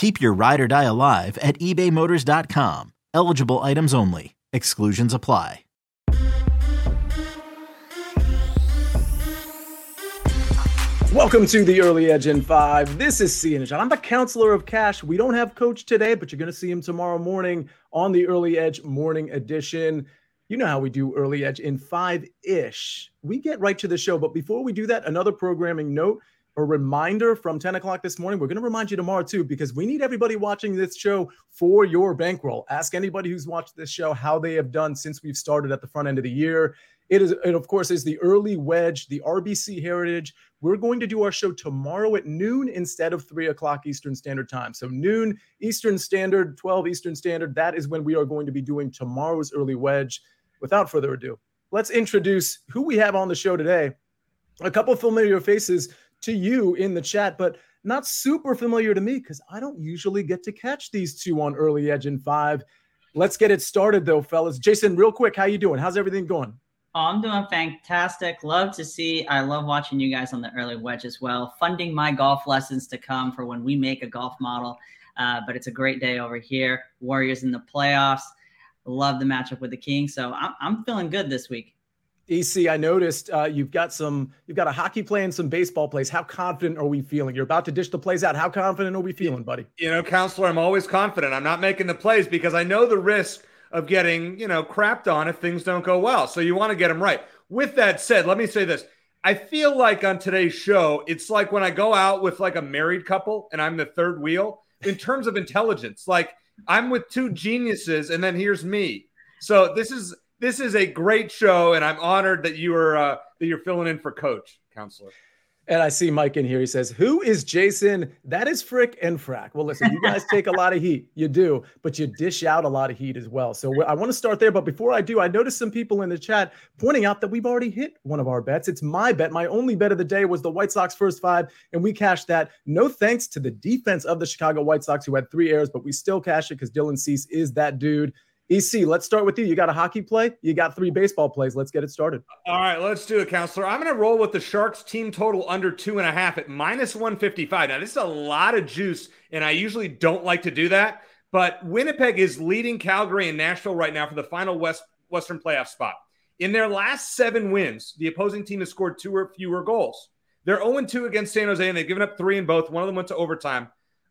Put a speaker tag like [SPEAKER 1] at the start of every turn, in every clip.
[SPEAKER 1] Keep your ride or die alive at ebaymotors.com. Eligible items only. Exclusions apply.
[SPEAKER 2] Welcome to the Early Edge in 5. This is Sia Nejad. I'm the counselor of cash. We don't have coach today, but you're going to see him tomorrow morning on the Early Edge morning edition. You know how we do Early Edge in 5-ish. We get right to the show, but before we do that, another programming note a reminder from 10 o'clock this morning. We're going to remind you tomorrow too, because we need everybody watching this show for your bankroll. Ask anybody who's watched this show how they have done since we've started at the front end of the year. It is, it of course, is the early wedge, the RBC Heritage. We're going to do our show tomorrow at noon instead of three o'clock Eastern Standard Time. So noon Eastern Standard, 12 Eastern Standard. That is when we are going to be doing tomorrow's early wedge. Without further ado, let's introduce who we have on the show today. A couple familiar faces to you in the chat, but not super familiar to me because I don't usually get to catch these two on early edge in five. Let's get it started though, fellas. Jason, real quick, how you doing? How's everything going?
[SPEAKER 3] Oh, I'm doing fantastic. Love to see. I love watching you guys on the early wedge as well. Funding my golf lessons to come for when we make a golf model. Uh, but it's a great day over here. Warriors in the playoffs. Love the matchup with the Kings. So I'm, I'm feeling good this week.
[SPEAKER 2] EC, I noticed uh, you've got some, you've got a hockey play and some baseball plays. How confident are we feeling? You're about to dish the plays out. How confident are we feeling, buddy?
[SPEAKER 4] You know, counselor, I'm always confident. I'm not making the plays because I know the risk of getting, you know, crapped on if things don't go well. So you want to get them right. With that said, let me say this. I feel like on today's show, it's like when I go out with like a married couple and I'm the third wheel in terms of intelligence. Like I'm with two geniuses and then here's me. So this is this is a great show, and I'm honored that you are uh, that you're filling in for Coach Counselor.
[SPEAKER 2] And I see Mike in here. He says, Who is Jason? That is Frick and Frack. Well, listen, you guys take a lot of heat. You do, but you dish out a lot of heat as well. So I want to start there. But before I do, I noticed some people in the chat pointing out that we've already hit one of our bets. It's my bet. My only bet of the day was the White Sox first five, and we cashed that. No thanks to the defense of the Chicago White Sox, who had three errors, but we still cashed it because Dylan Cease is that dude. EC, let's start with you. You got a hockey play, you got three baseball plays. Let's get it started.
[SPEAKER 4] All right, let's do it, counselor. I'm going to roll with the Sharks team total under two and a half at minus 155. Now, this is a lot of juice, and I usually don't like to do that, but Winnipeg is leading Calgary and Nashville right now for the final West Western playoff spot. In their last seven wins, the opposing team has scored two or fewer goals. They're 0 2 against San Jose, and they've given up three in both. One of them went to overtime.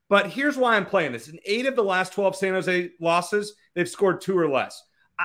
[SPEAKER 4] But here's why I'm playing this. In eight of the last 12 San Jose losses, they've scored two or less.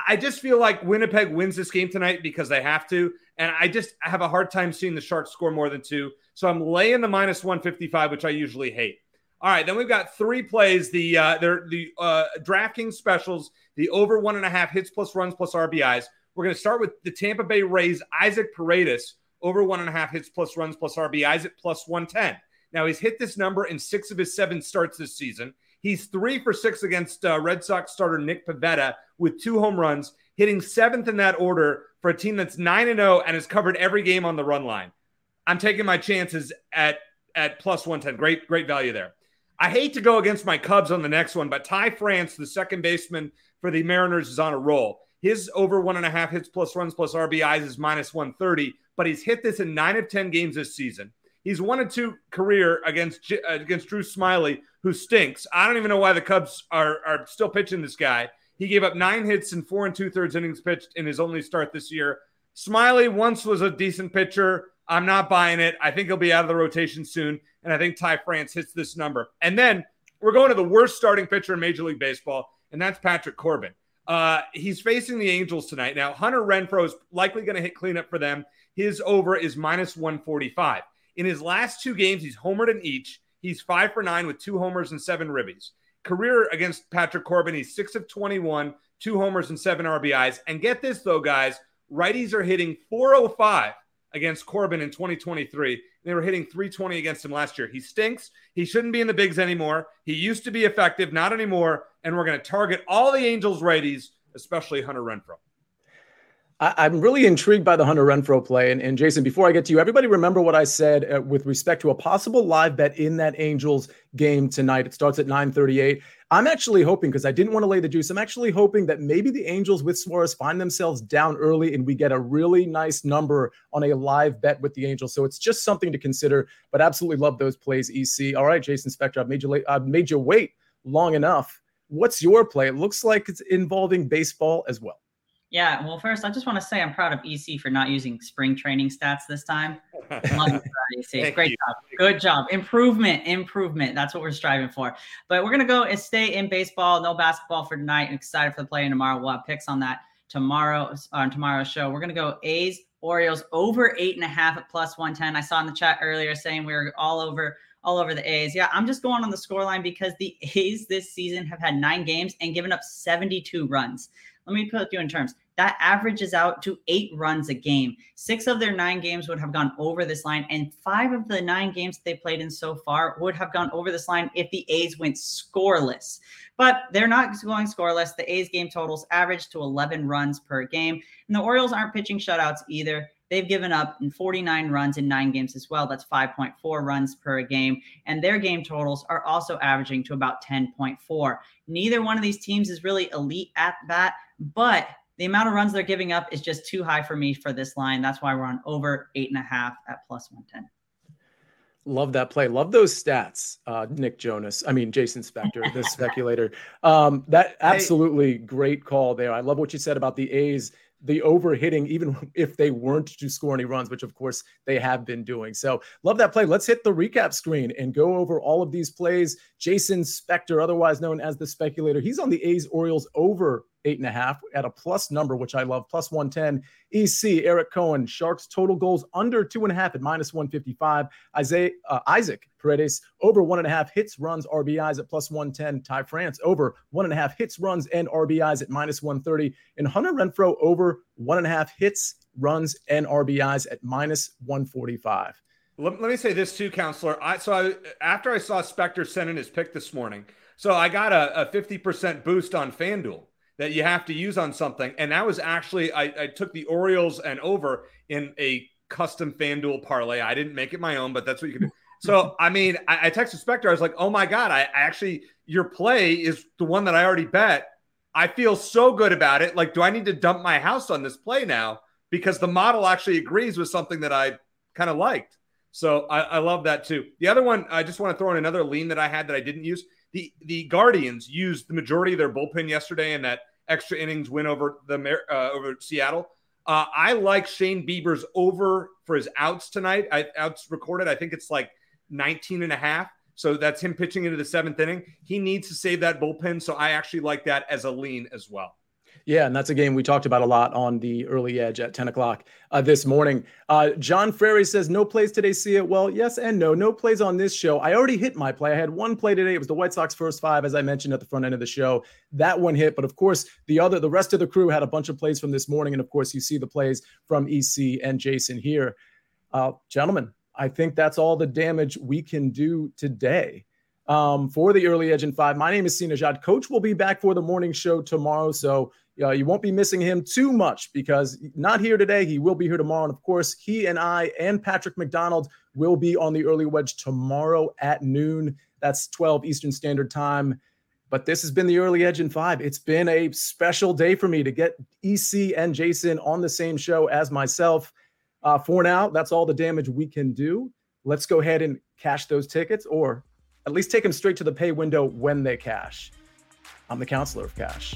[SPEAKER 4] I just feel like Winnipeg wins this game tonight because they have to. And I just have a hard time seeing the Sharks score more than two. So I'm laying the minus 155, which I usually hate. All right, then we've got three plays. The uh, the uh, DraftKings specials, the over one and a half hits plus runs plus RBIs. We're going to start with the Tampa Bay Rays, Isaac Paredes, over one and a half hits plus runs plus RBIs at plus 110. Now, he's hit this number in six of his seven starts this season. He's three for six against uh, Red Sox starter Nick Pivetta with two home runs, hitting seventh in that order for a team that's 9 and 0 and has covered every game on the run line. I'm taking my chances at at plus 110. Great, great value there. I hate to go against my Cubs on the next one, but Ty France, the second baseman for the Mariners, is on a roll. His over one and a half hits plus runs plus RBIs is minus 130, but he's hit this in nine of 10 games this season. He's one and two career against uh, against Drew Smyly, who stinks. I don't even know why the Cubs are are still pitching this guy. He gave up nine hits and four and two thirds innings pitched in his only start this year. Smyly once was a decent pitcher. I'm not buying it. I think he'll be out of the rotation soon, and I think Ty France hits this number. And then we're going to the worst starting pitcher in Major League Baseball, and that's Patrick Corbin. Uh, he's facing the Angels tonight. Now, Hunter Renfroe is likely going to hit cleanup for them. His over is minus 145. In his last two games, he's homered in each. He's five for nine with two homers and seven ribbies. Career against Patrick Corbin, he's six of 21, two homers and seven RBIs. And get this, though, guys righties are hitting 405 against Corbin in 2023. They were hitting 320 against him last year. He stinks. He shouldn't be in the bigs anymore. He used to be effective, not anymore. And we're going to target all the Angels righties, especially Hunter Renfroe.
[SPEAKER 2] I, am really intrigued by the Hunter Renfroe play. And, and, Jason, before I get to you, everybody remember what I said uh, with respect to a possible live bet in that Angels game tonight. It starts at 9:38. I'm actually hoping because I didn't want to lay the juice. I'm actually hoping that maybe the Angels with Suarez find themselves down early and we get a really nice number on a live bet with the Angels. So it's just something to consider. But absolutely love those plays. EC. All right, Jason Spector, I've made you I've made you wait long enough. What's your play? It looks like it's involving baseball as well.
[SPEAKER 3] Yeah, well, first, I just want to say I'm proud of EC for not using spring training stats this time. Love EC. Great you. job. Good job. Improvement, improvement. That's what we're striving for. But we're going to go and stay in baseball. No basketball for tonight. I'm excited for the play tomorrow. We'll have picks on that tomorrow on tomorrow's show. We're going to go A's, Orioles over eight and a half at plus 110. I saw in the chat earlier saying we were all over all over the A's. Yeah, I'm just going on the scoreline because the A's this season have had nine games and given up 72 runs. Let me put you in terms. That averages out to eight runs a game. Six of their nine games would have gone over this line, and five of the nine games they played in so far would have gone over this line if the A's went scoreless. But they're not going scoreless. The A's game totals average to 11 runs per game, and the Orioles aren't pitching shutouts either. They've given up 49 runs in nine games as well. That's 5.4 runs per game. And their game totals are also averaging to about 10.4. Neither one of these teams is really elite at that, but the amount of runs they're giving up is just too high for me for this line. That's why we're on over eight and a half at plus 110.
[SPEAKER 2] Love that play. Love those stats, uh, Nick Jonas. I mean, Jason Spector, the speculator. Um, that absolutely hey. great call there. I love what you said about the A's the overhitting, even if they weren't to score any runs, which of course they have been doing. So love that play. Let's hit the recap screen and go over all of these plays. Jason Spector, otherwise known as the speculator, he's on the A's Orioles over eight and a half at a plus number, which I love, plus 110. EC, Eric Cohen, Sharks total goals under two and a half at minus 155. Isaiah, uh, Isaac Paredes over one and a half hits, runs, RBIs at plus 110. Ty France over one and a half hits, runs, and RBIs at minus 130. And Hunter Renfroe over one and a half hits, runs, and RBIs at minus 145.
[SPEAKER 4] Let, let me say this too, counselor. I so I, after I saw Spector send in his pick this morning, so I got a, a 50% boost on FanDuel that you have to use on something. And that was actually, I, I took the Orioles and over in a custom FanDuel parlay. I didn't make it my own, but that's what you can do. So, I mean, I, I texted Spector. I was like, oh my God, I, I actually, your play is the one that I already bet. I feel so good about it. Like, do I need to dump my house on this play now? Because the model actually agrees with something that I kind of liked. So I, I, love that too. The other one, I just want to throw in another lean that I had that I didn't use the the Guardians used the majority of their bullpen yesterday in that extra innings win over the uh, over Seattle. Uh, I like Shane Bieber's over for his outs tonight. I, outs recorded. I think it's like 19 and a half. So that's him pitching into the seventh inning. He needs to save that bullpen. So I actually like that as a lean as well.
[SPEAKER 2] Yeah, and that's a game we talked about a lot on the early edge at 10 o'clock uh, this morning. Uh, John Frary says, No plays today, see it. Well, yes and no. No plays on this show. I already hit my play. I had one play today. It was the White Sox first five, as I mentioned at the front end of the show. That one hit. But of course, the other, the rest of the crew had a bunch of plays from this morning. And of course, you see the plays from EC and Jason here. Uh, gentlemen, I think that's all the damage we can do today um, for the early edge in five. My name is Sia Nejad. Coach will be back for the morning show tomorrow. So uh, you won't be missing him too much because not here today. He will be here tomorrow. And of course, he and I and Patrick McDonald will be on the early wedge tomorrow at noon. That's 12 Eastern Standard Time. But this has been the early edge in five. It's been a special day for me to get EC and Jason on the same show as myself. Uh, for now, that's all the damage we can do. Let's go ahead and cash those tickets or at least take them straight to the pay window when they cash. I'm the counselor of cash.